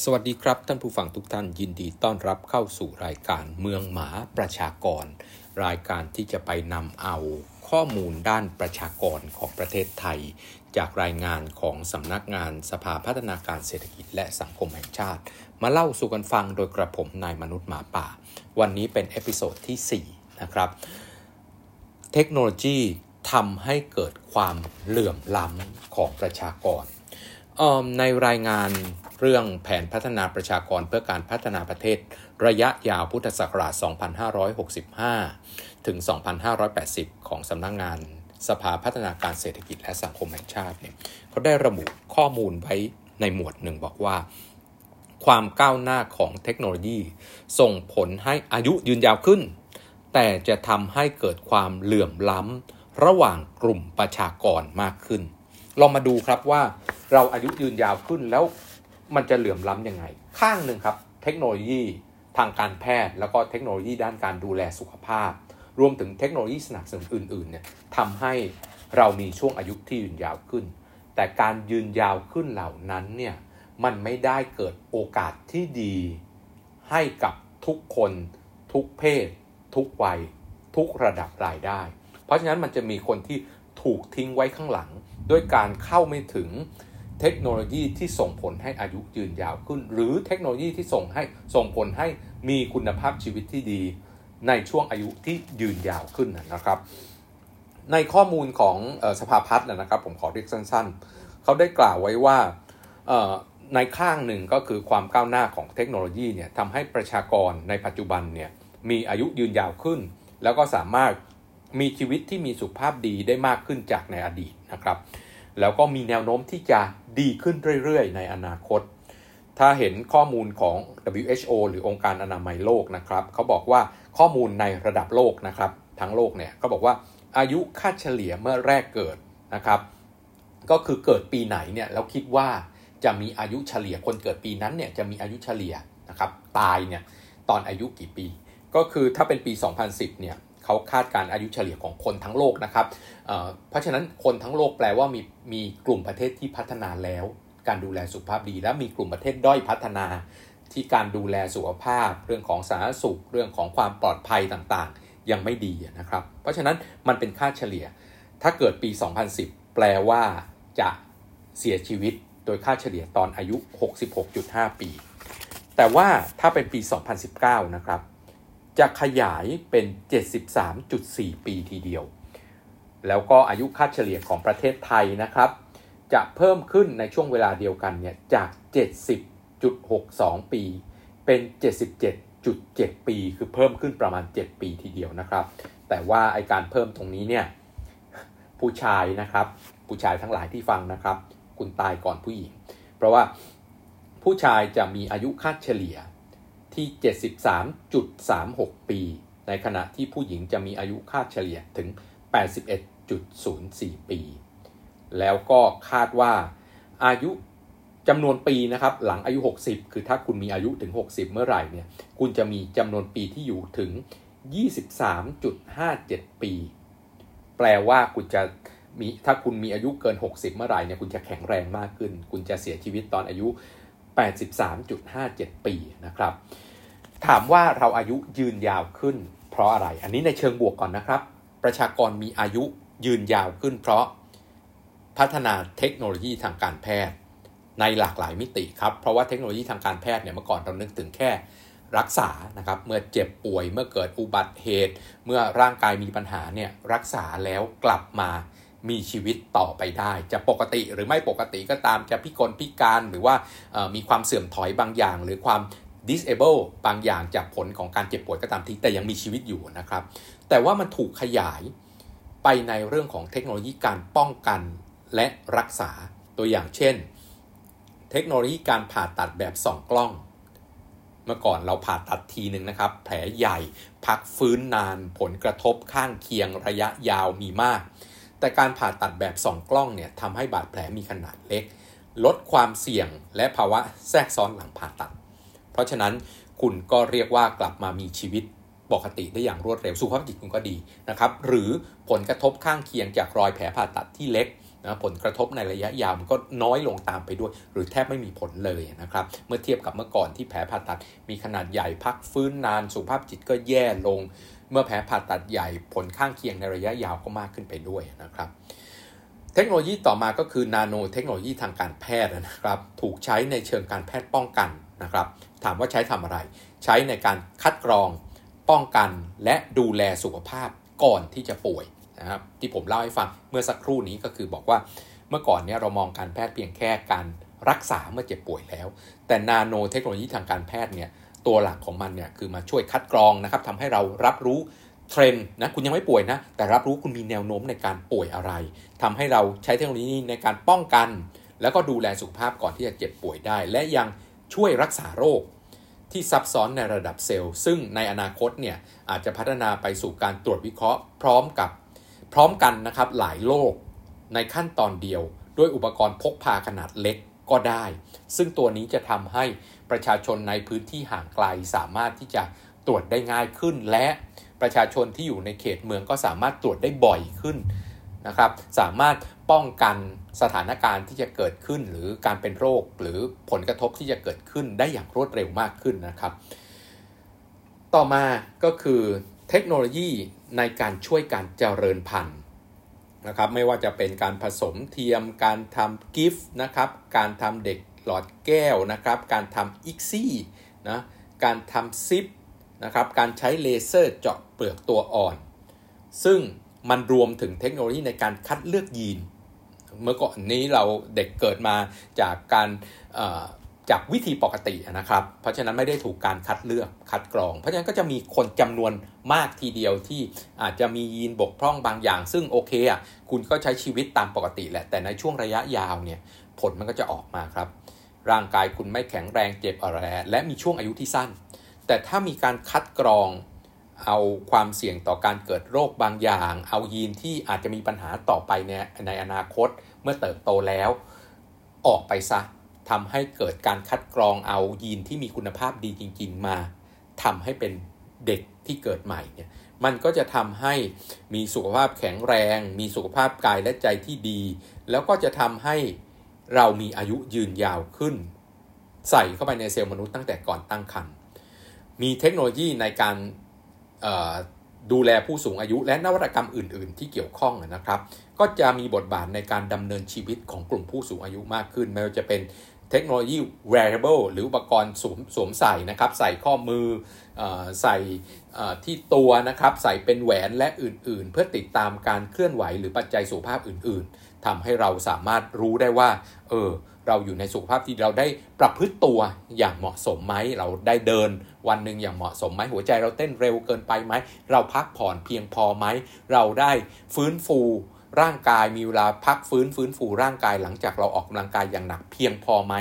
สวัสดีครับ ท่านผู้ฟังทุกท่านยินดีต้อนรับเข้าสู่รายการเมืองหมาประชากร รายการที่จะไปนำเอาข้อมูลด้านประชากรของประเทศไทย จากรายงานของสำนักงานสภาพัฒนาการเศรษฐกิจและสังคมแห่งชาติ มาเล่าสู่กันฟังโดยกระผมนายมนุษย์หมาป่า วันนี้เป็น episode ที่ 4 นะครับ เทคโนโลยีทำให้เกิดความเหลื่อมล้ำของประชากร ในรายงานเรื่องแผนพัฒนาประชากรเพื่อการพัฒนาประเทศ ระยะยาวพุทธศักราช 2565 ถึง 2580 ของสำนักงงานสภาพัฒนาการเศรษฐกิจและสังคมแห่งชาติเนี่ยเขาได้ระบุข้อมูลไว้ในหมวดหนึ่งบอกว่า ความก้าวหน้าของเทคโนโลยี ส่งผลให้อายุยืนยาวขึ้น แต่จะทำให้เกิดความเหลื่อมล้ำระหว่างกลุ่มประชากรมากขึ้น ลองมาดูครับว่าเราอายุยืนยาวขึ้นแล้วมันจะเหลื่อมล้ำยังไง ข้างหนึ่งครับ เทคโนโลยีทางการแพทย์ แล้วก็เทคโนโลยีด้านการดูแลสุขภาพ รวมถึงเทคโนโลยีสนับสนุนอื่นๆเนี่ยทำให้เรามีช่วงอายุที่ยืนยาวขึ้น แต่การยืนยาวขึ้นเหล่านั้นเนี่ยมันไม่ได้เกิดโอกาสที่ดีให้กับทุกคน ทุกเพศ ทุกวัย ทุกระดับรายได้ เพราะฉะนั้นมันจะมีคนที่ถูกทิ้งไว้ข้างหลัง ด้วยการเข้าไม่ถึงเทคโนโลยีที่ส่งผลให้อายุยืนยาวขึ้น หรือเทคโนโลยีที่ส่งให้ส่งผลให้มีคุณภาพชีวิตที่ดี ในช่วงอายุที่ยืนยาวขึ้นนะครับ ในข้อมูลของสภาพัฒน์นะครับ ผมขอเรียกสั้นๆ เขาได้กล่าวไว้ว่าในข้างหนึ่งก็คือความก้าวหน้าของเทคโนโลยีเนี่ยทำให้ประชากรในปัจจุบันเนี่ยมีอายุยืนยาวขึ้น แล้วก็สามารถ มีชีวิตที่มีสุขภาพดีได้มากขึ้นจากในอดีตนะครับ แล้วก็มีแนวโน้มที่จะดีขึ้นเรื่อยๆ ในอนาคต ถ้าเห็นข้อมูลของ WHO หรือองค์การอนามัยโลกนะครับเขาบอกว่าข้อมูลในระดับโลกนะครับ ทั้งโลกเนี่ยก็บอกว่าอายุค่าเฉลี่ยเมื่อแรกเกิดนะครับ ก็คือเกิดปีไหนเนี่ยแล้วคิดว่าจะมีอายุเฉลี่ยคนเกิดปีนั้นเนี่ยจะมีอายุเฉลี่ยนะครับตายเนี่ยตอนอายุกี่ปี ก็คือถ้าเป็นปี 2010เนี่ย เขาคาดการอายุเฉลี่ยของคนทั้งโลกนะครับเพราะฉะนั้นคนทั้งโลกแปลว่ามีมีกลุ่มประเทศที่พัฒนาแล้ว การดูแลสุขภาพดี และมีกลุ่มประเทศด้อยพัฒนาที่การดูแลสุขภาพ เรื่องของสาธารณสุข เรื่องของความปลอดภัยต่างๆ ยังไม่ดีนะครับ เพราะฉะนั้นมันเป็นค่าเฉลี่ย ถ้าเกิดปี 2010 แปลว่าจะเสียชีวิตโดยค่าเฉลี่ยตอนอายุ 66.5 ปี แต่ว่าถ้าเป็นปี 2019 นะครับ จะขยายเป็น 73.4 ปีทีเดียว แล้วก็อายุค่าเฉลี่ยของประเทศไทยนะครับ จะเพิ่มขึ้นในช่วงเวลาเดียวกันเนี่ยจาก 70.62 ปี เป็น 77.7 ปี คือเพิ่มขึ้นประมาณ 7 ปีทีเดียวนะครับ แต่ว่าไอการเพิ่มตรงนี้เนี่ยผู้ชายนะครับ ผู้ชายทั้งหลายที่ฟังนะครับ คุณตายก่อนผู้หญิง เพราะว่าผู้ชายจะมีอายุค่าเฉลี่ย ที่ 73.36 ปี ในขณะที่ผู้หญิงจะมีอายุคาดเฉลี่ยถึง 81.04 ปี แล้วก็คาดว่าอายุจำนวนปีนะครับหลังอายุ 60 คือถ้าคุณมีอายุถึง 60 เมื่อไหร่เนี่ยคุณจะมีจำนวนปีที่อยู่ถึง 23.57 ปี แปลว่าคุณจะมีถ้าคุณมีอายุเกิน 60 เมื่อไหร่เนี่ยคุณจะแข็งแรงมากขึ้น คุณจะเสียชีวิตตอนอายุ 83.57 ปีนะครับ ถามว่าเราอายุยืนยาวขึ้น เพราะอะไร อันนี้ในเชิงบวกก่อนนะครับ ประชากรมีอายุยืนยาวขึ้น เพราะพัฒนาเทคโนโลยีทางการแพทย์ ในหลากหลายมิติครับ เพราะว่าเทคโนโลยีทางการแพทย์เนี่ยเมื่อก่อนเรานึกถึงแค่รักษานะครับ เมื่อเจ็บป่วย เมื่อเกิดอุบัติเหตุ เมื่อร่างกายมีปัญหาเนี่ยรักษาแล้วกลับมา มีชีวิตต่อไปได้ จะปกติหรือไม่ปกติก็ตามจะพิกลพิการหรือว่ามีความเสื่อมถอยบางอย่าง หรือความ disable บางอย่างจากผลของการเจ็บป่วยก็ตามทีแต่ยังมีชีวิตอยู่นะครับ แต่ว่ามันถูกขยายไปในเรื่องของเทคโนโลยีการป้องกันและรักษาตัวอย่างเช่น เทคโนโลยีการผ่าตัดแบบสองกล้อง เมื่อก่อนเราผ่าตัดทีหนึ่งนะครับ แผลใหญ่ พักฟื้นนานผลกระทบข้างเคียงระยะยาวมีมาก แต่การผ่าตัดแบบสองกล้องเนี่ยทำให้บาดแผลมีขนาดเล็ก ลดความเสี่ยงและภาวะแทรกซ้อนหลังผ่าตัด เพราะฉะนั้นคุณก็เรียกว่ากลับมามีชีวิตปกติได้อย่างรวดเร็วสุขภาพจิตคุณก็ดีนะครับ หรือผลกระทบข้างเคียงจากรอยแผลผ่าตัดที่เล็กนะผลกระทบในระยะยาวมันก็น้อยลงตามไปด้วย หรือแทบไม่มีผลเลยนะครับ เมื่อเทียบกับเมื่อก่อนที่แผลผ่าตัดมีขนาดใหญ่พักฟื้นนานสุขภาพจิตก็แย่ลง เมื่อแผลผ่าตัดใหญ่ผลข้างเคียงในระยะยาวก็มากขึ้นไปด้วยนะครับ เทคโนโลยีต่อมาก็คือนาโนเทคโนโลยีทางการแพทย์นะครับ ถูกใช้ในเชิงการแพทย์ป้องกันนะครับ ถามว่าใช้ทำอะไร ใช้ในการคัดกรอง ป้องกันและดูแลสุขภาพก่อนที่จะป่วยนะครับที่ผมเล่าให้ฟังเมื่อสักครู่นี้ก็คือบอกว่าเมื่อก่อนเนี่ยเรามองการแพทย์เพียงแค่การรักษาเมื่อเจ็บป่วยแล้ว แต่นาโนเทคโนโลยีทางการแพทย์เนี่ย ตัวหลักของมันเนี่ยคือมาช่วยคัดกรองนะครับทำให้เรารับรู้เทรนด์นะคุณยังไม่ป่วยนะ แต่รับรู้คุณมีแนวโน้มในการป่วยอะไรทำให้เราใช้เทคโนโลยีในการป้องกัน แล้วก็ดูแลสุขภาพก่อนที่จะเจ็บป่วยได้ และยังช่วยรักษาโรค ที่ซับซ้อนในระดับเซลล์ ซึ่งในอนาคตเนี่ยอาจจะพัฒนาไปสู่การตรวจวิเคราะห์ พร้อมกับพร้อมกันนะครับหลายโรคในขั้นตอนเดียว ด้วยอุปกรณ์พกพาขนาดเล็กก็ได้ ซึ่งตัวนี้จะทำให้ ประชาชนในพื้นที่ห่างไกลสามารถที่จะตรวจได้ง่ายขึ้น และประชาชนที่อยู่ในเขตเมืองก็สามารถตรวจได้บ่อยขึ้นนะครับ สามารถป้องกันสถานการณ์ที่จะเกิดขึ้น หรือการเป็นโรคหรือผลกระทบที่จะเกิดขึ้นได้อย่างรวดเร็วมากขึ้นนะครับ ต่อมาก็คือเทคโนโลยีในการช่วยการเจริญพันธุ์นะครับ ไม่ว่าจะเป็นการผสมเทียม การทำ GIFT นะครับ การทำเด็ก หลอดแก้วนะครับ การทำ ICSI นะการทำ ZIFT นะครับ การใช้เลเซอร์เจาะเปลือกตัวอ่อน ซึ่งมันรวมถึงเทคโนโลยีในการคัดเลือกยีน เมื่อก่อนนี้เราเด็กเกิดมาจากการจากวิธีปกตินะครับ เพราะฉะนั้นไม่ได้ถูกการคัดเลือกคัดกรอง เพราะฉะนั้นก็จะมีคนจำนวนมากทีเดียวที่อาจจะมียีนบกพร่องบางอย่าง ซึ่งโอเคอะคุณก็ใช้ชีวิตตามปกติแหละ แต่ในช่วงระยะยาวเนี่ยผลมันก็จะออกมาครับ ร่างกายคุณไม่แข็งแรงเจ็บอะไรและมีช่วงอายุที่สั้น แต่ถ้ามีการคัดกรองเอาความเสี่ยงต่อการเกิดโรคบางอย่าง เอายีนที่อาจจะมีปัญหาต่อไปในในอนาคตเมื่อเติบโตแล้ว ออกไปซะทำให้เกิดการคัดกรองเอายีนที่มีคุณภาพดีจริง ๆ มาทำให้เป็นเด็กที่เกิดใหม่เนี่ยมันก็จะทำให้มีสุขภาพแข็งแรง มีสุขภาพกายและใจที่ดี แล้วก็จะทำให้ เรามีอายุยืนยาวขึ้น ใส่เข้าไปในเซลล์มนุษย์ตั้งแต่ก่อนตั้งครรภ์มีเทคโนโลยีในการดูแลผู้สูงอายุและนวัตกรรมอื่น ๆ ที่เกี่ยวข้องนะครับ ก็จะมีบทบาทในการดำเนินชีวิตของกลุ่มผู้สูงอายุมากขึ้น ไม่ว่าจะเป็นเทคโนโลยี wearable หรืออุปกรณ์สวมสวมใส่นะครับ ใส่ข้อมืออใส่ที่ตัวนะครับ ใส่เป็นแหวนและอื่น ๆ เพื่อติดตามการเคลื่อนไหวหรือปัจจัยสุขภาพอื่น ๆ ทำให้เราสามารถรู้ได้ว่า เออ เราอยู่ในสุขภาพที่เราได้ประพฤติตัวอย่างเหมาะสมไหม เราได้เดินวันหนึ่งอย่างเหมาะสมไหม หัวใจเราเต้นเร็วเกินไปไหม เราพักผ่อนเพียงพอไหม เราได้ฟื้นฟูร่างกายมีเวลาพักฟื้นฟื้นฟูร่างกายหลังจากเราออกกำลังกายอย่างหนักเพียงพอไหม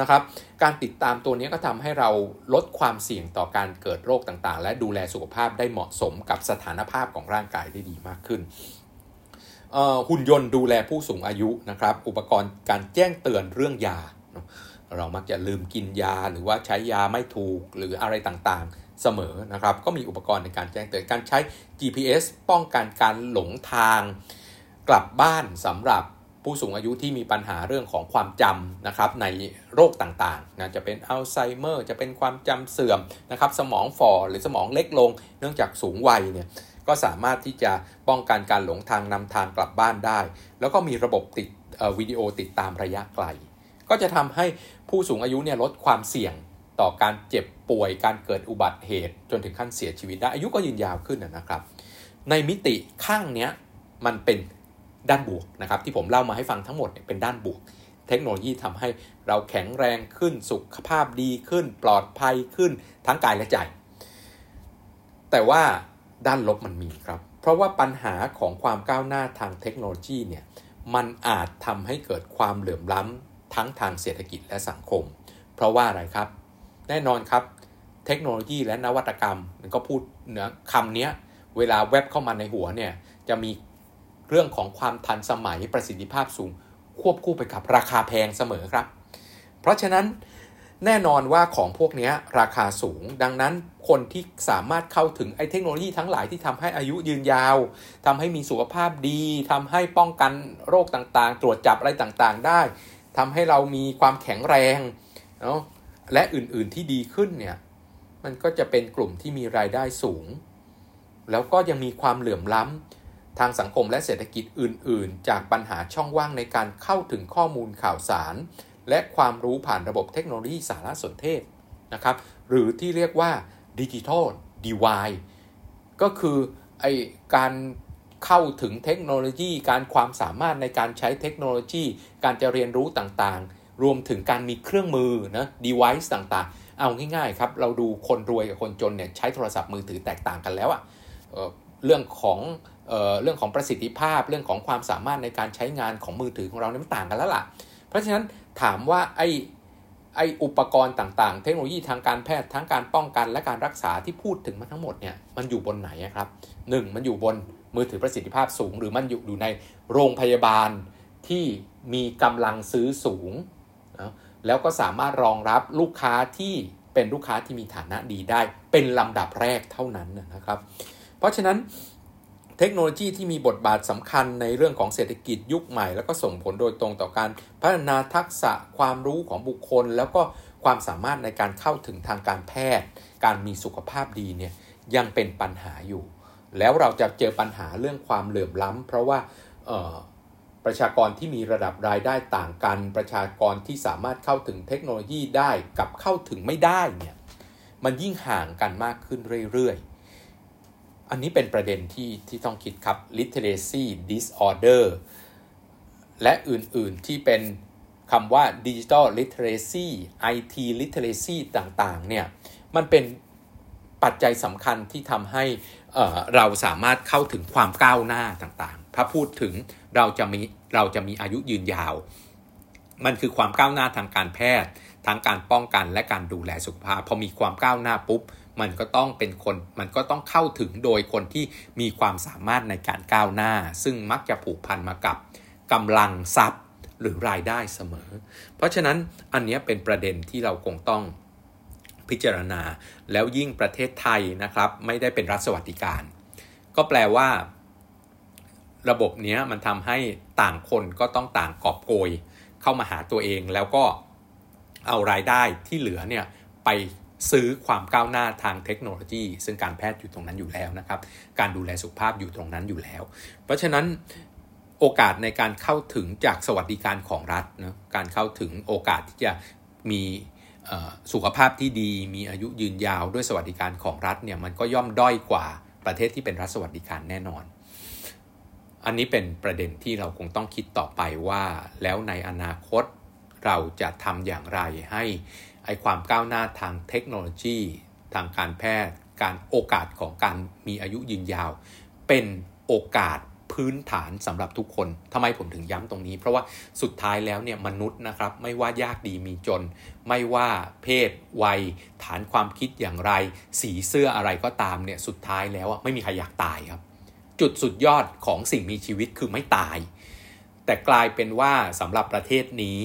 นะครับ การติดตามตัวนี้ก็ทำให้เราลดความเสี่ยงต่อการเกิดโรคต่างๆ และดูแลสุขภาพได้เหมาะสมกับสถานภาพของร่างกายได้ดีมากขึ้น หุ่นยนต์ดูแลผู้สูงอายุนะครับ อุปกรณ์การแจ้งเตือนเรื่องยา เรามักจะลืมกินยาหรือว่าใช้ยาไม่ถูกหรืออะไรต่างๆเสมอนะครับ ก็มีอุปกรณ์ในการแจ้งเตือนการใช้ GPS ป้องกันการหลงทาง กลับบ้านสำหรับผู้สูงอายุที่มีปัญหาเรื่องของความจำนะครับในโรคต่างๆนะจะเป็นอัลไซเมอร์ จะเป็นความจำเสื่อมนะครับสมองฝ่อหรือสมองเล็กลง เนื่องจากสูงวัยเนี่ย ก็สามารถที่จะป้องกันการหลงทางนำทางกลับบ้านได้ แล้วก็มีระบบติดวิดีโอติดตามระยะไกล ก็จะทำให้ผู้สูงอายุเนี่ยลดความเสี่ยงต่อการเจ็บป่วยการเกิดอุบัติเหตุ จนถึงขั้นเสียชีวิตได้อายุก็ยืนยาวขึ้นนะครับ ในมิติข้างเนี้ยมันเป็นด้านบวกนะครับที่ผมเล่ามาให้ฟังทั้งหมดเป็นด้านบวก เทคโนโลยีทำให้เราแข็งแรงขึ้นสุขภาพดีขึ้น ปลอดภัยขึ้นทั้งกายและใจ แต่ว่า ด้านลบมันมีครับ เพราะว่าปัญหาของความก้าวหน้าทางเทคโนโลยีเนี่ยมันอาจทำให้เกิดความเหลื่อมล้ำทั้งทางเศรษฐกิจและสังคม เพราะว่าอะไรครับ แน่นอนครับ เทคโนโลยีและนวัตกรรมมันก็พูดเนื้อคำนี้เวลาแวบเข้ามาในหัวเนี่ยจะมีเรื่องของความทันสมัยประสิทธิภาพสูง ควบคู่ไปกับราคาแพงเสมอครับ เพราะฉะนั้น แน่นอนว่าของพวกนี้ราคาสูง ดังนั้นคนที่สามารถเข้าถึงไอ้เทคโนโลยีทั้งหลายที่ทำให้อายุยืนยาวทำให้มีสุขภาพดีทำให้ป้องกันโรคต่างๆ ตรวจจับอะไรต่างๆ ได้ทำให้เรามีความแข็งแรงเนาะและอื่นๆที่ดีขึ้นเนี่ยมันก็จะเป็นกลุ่มที่มีรายได้สูง แล้วก็ยังมีความเหลื่อมล้ำทางสังคมและเศรษฐกิจอื่น ๆ จากปัญหาช่องว่างในการเข้าถึงข้อมูลข่าวสาร และความรู้ผ่านระบบเทคโนโลยีสารสนเทศนะครับ หรือที่เรียกว่าดิจิทัลดีวายก็คือไอการเข้าถึงเทคโนโลยี การความสามารถในการใช้เทคโนโลยี การจะเรียนรู้ต่างๆ รวมถึงการมีเครื่องมือนะ device ต่างๆ เอาง่ายๆครับ เราดูคนรวยกับคนจนเนี่ยใช้โทรศัพท์มือถือแตกต่างกันแล้วอะเเรื่องของเออเรื่องของประสิทธิภาพ เรื่องของความสามารถในการใช้งานของมือถือของเราเนี่ยมันต่างกันแล้วล่ะ เพราะฉะนั้นถามว่าไอไออุปกรณ์ต่างๆ เทคโนโลยีทางการแพทย์ทั้งการป้องกันและการรักษาที่พูดถึงมาทั้งหมดเนี่ยมันอยู่บนไหนครับ 1. มันอยู่บนมือถือประสิทธิภาพสูง หรือมันอยู่ในโรงพยาบาลที่มีกำลังซื้อสูงนะแล้วก็สามารถรองรับลูกค้าที่เป็นลูกค้าที่มีฐานะดีได้ เป็นลำดับแรกเท่านั้นนะครับ เพราะฉะนั้น เทคโนโลยีที่มีบทบาทสำคัญในเรื่องของเศรษฐกิจยุคใหม่ แล้วก็ส่งผลโดยตรงต่อการพัฒนาทักษะความรู้ของบุคคล แล้วก็ความสามารถในการเข้าถึงทางการแพทย์ การมีสุขภาพดีเนี่ยยังเป็นปัญหาอยู่ แล้วเราจะเจอปัญหาเรื่องความเหลื่อมล้ำ เพราะว่าประชากรที่มีระดับรายได้ต่างกัน ประชากรที่สามารถเข้าถึงเทคโนโลยีได้กับเข้าถึงไม่ได้เนี่ยมันยิ่งห่างกันมากขึ้นเรื่อยๆ อันนี้เป็นประเด็นที่ที่ต้องคิดครับ literacy disorder และอื่นๆที่เป็นคำว่า digital literacy IT literacy ต่างๆ เนี่ย มันเป็นปัจจัยสำคัญที่ทำให้เเราสามารถเข้าถึงความก้าวหน้าต่างๆ ถ้าพูดถึงเราจะมีเราจะมีอายุยืนยาว มันคือความก้าวหน้าทางการแพทย์ทางการป้องกันและการดูแลสุขภาพ พอมีความก้าวหน้าปุ๊บ มันก็ต้องเป็นคนมันก็ต้องเข้าถึงโดยคนที่มีความสามารถในการก้าวหน้า ซึ่งมักจะผูกพันมากับกำลังทรัพย์หรือรายได้เสมอ เพราะฉะนั้นอันนี้เป็นประเด็นที่เราคงต้องพิจารณา แล้วยิ่งประเทศไทยนะครับ ไม่ได้เป็นรัฐสวัสดิการ ก็แปลว่า ระบบนี้มันทำให้ต่างคนก็ต้องต่างกอบโกย เข้ามาหาตัวเองแล้วก็เอารายได้ที่เหลือเนี่ยไป ซื้อความก้าวหน้าทางเทคโนโลยี ซึ่งการแพทย์อยู่ตรงนั้นอยู่แล้วนะครับ การดูแลสุขภาพอยู่ตรงนั้นอยู่แล้ว เพราะฉะนั้นโอกาสในการเข้าถึงจากสวัสดิการของรัฐนะการเข้าถึงโอกาสที่จะมีสุขภาพที่ดี มีอายุยืนยาวด้วยสวัสดิการของรัฐเนี่ยมันก็ย่อมด้อยกว่าประเทศที่เป็นรัฐสวัสดิการแน่นอน อันนี้เป็นประเด็นที่เราคงต้องคิดต่อไปว่า แล้วในอนาคตเราจะทำอย่างไรให้ ไอความก้าวหน้าทางเทคโนโลยี ทางการแพทย์ การโอกาสของการมีอายุยืนยาว เป็นโอกาสพื้นฐานสำหรับทุกคนทำไมผมถึงย้ำตรงนี้ เพราะว่าสุดท้ายแล้วเนี่ยมนุษย์นะครับไม่ว่ายากดีมีจน ไม่ว่าเพศ วัย ฐานความคิดอย่างไร สีเสื้ออะไรก็ตามเนี่ยสุดท้ายแล้วไม่มีใครอยากตายครับ จุดสุดยอดของสิ่งมีชีวิตคือไม่ตาย แต่กลายเป็นว่าสำหรับประเทศนี้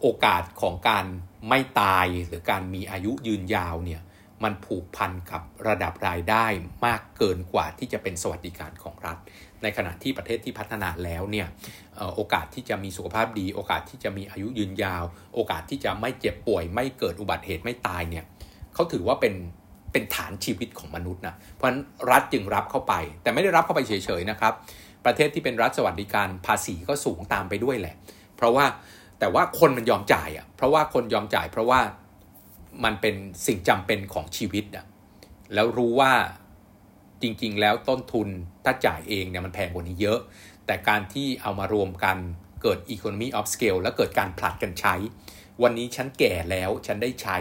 โอกาสของการ ไม่ตายหรือการมีอายุยืนยาวเนี่ยมันผูกพันกับระดับรายได้มากเกินกว่าที่จะเป็นสวัสดิการของรัฐ ในขณะที่ประเทศที่พัฒนาแล้วเนี่ยโอกาสที่จะมีสุขภาพดี โอกาสที่จะมีอายุยืนยาว โอกาสที่จะไม่เจ็บป่วย ไม่เกิดอุบัติเหตุไม่ตายเนี่ยเขาถือว่าเป็นเป็นฐานชีวิตของมนุษย์นะเพราะฉะนั้นรัฐจึงรับเข้าไป แต่ไม่ได้รับเข้าไปเฉยๆนะครับ ประเทศที่เป็นรัฐสวัสดิการภาษีก็สูงตามไปด้วยแหละ เพราะว่า แต่ว่าคนมันยอมจ่ายอะเพราะว่าคนยอมจ่าย เพราะว่ามันเป็นสิ่งจำเป็นของชีวิตอะแล้วรู้ว่าจริงๆ แล้วต้นทุนถ้าจ่ายเองเนี่ยมันแพงกว่านี้เยอะ แต่การที่เอามารวมกันเกิด economy of scale แล้วเกิดการผลัดกันใช้ วันนี้ฉันแก่แล้วฉันได้ใช้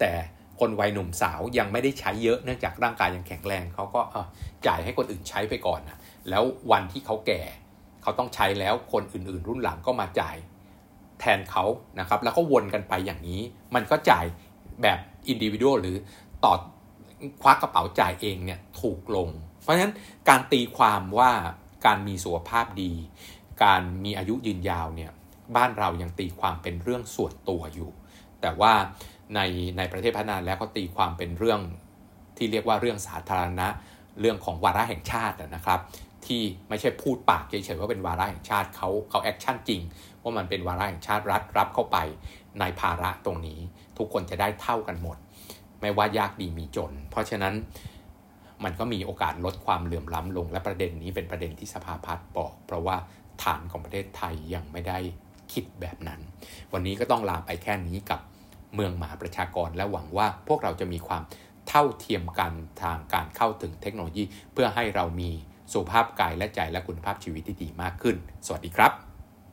แต่คนวัยหนุ่มสาวยังไม่ได้ใช้เยอะเนื่องจากร่างกายยังแข็งแรงเขาก็จ่ายให้คนอื่นใช้ไปก่อนนะแล้ววันที่เขาแก่ เขาต้องใช้แล้วคนอื่น ๆ รุ่นหลังก็มาจ่าย แทนเขานะครับ แล้วก็วนกันไปอย่างนี้ มันก็จ่ายแบบอินดิวิวดหรือต่อควักกระเป๋าจ่ายเองเนี่ยถูกลง เพราะฉะนั้นการตีความว่าการมีสุขภาพดี การมีอายุยืนยาวเนี่ยบ้านเรายังตีความเป็นเรื่องส่วนตัวอยู่ แต่ว่าในในประเทศพัฒนาแล้วเขาตีความเป็นเรื่องที่เรียกว่าเรื่องสาธารณะ เรื่องของวาระแห่งชาตินะครับ ที่ไม่ใช่พูดปากเฉยๆว่าเป็นวาระแห่งชาติเขาเขา action จริง ว่ามันเป็นวาระแห่งชาติรัฐรับเข้าไปในภาระตรงนี้ ทุกคนจะได้เท่ากันหมด ไม่ว่ายากดีมีจน เพราะฉะนั้นมันก็มีโอกาสลดความเหลื่อมล้ำลง และประเด็นนี้เป็นประเด็นที่สภาพัฒน์บอก เพราะว่าฐานของประเทศไทยยังไม่ได้คิดแบบนั้น วันนี้ก็ต้องลาไปแค่นี้กับเมืองหมาประชากรและหวังว่าพวกเราจะมีความเท่าเทียมกันทางการเข้าถึงเทคโนโลยี เพื่อให้เรามีสุขภาพกายและใจและคุณภาพชีวิตที่ดีมากขึ้น สวัสดีครับ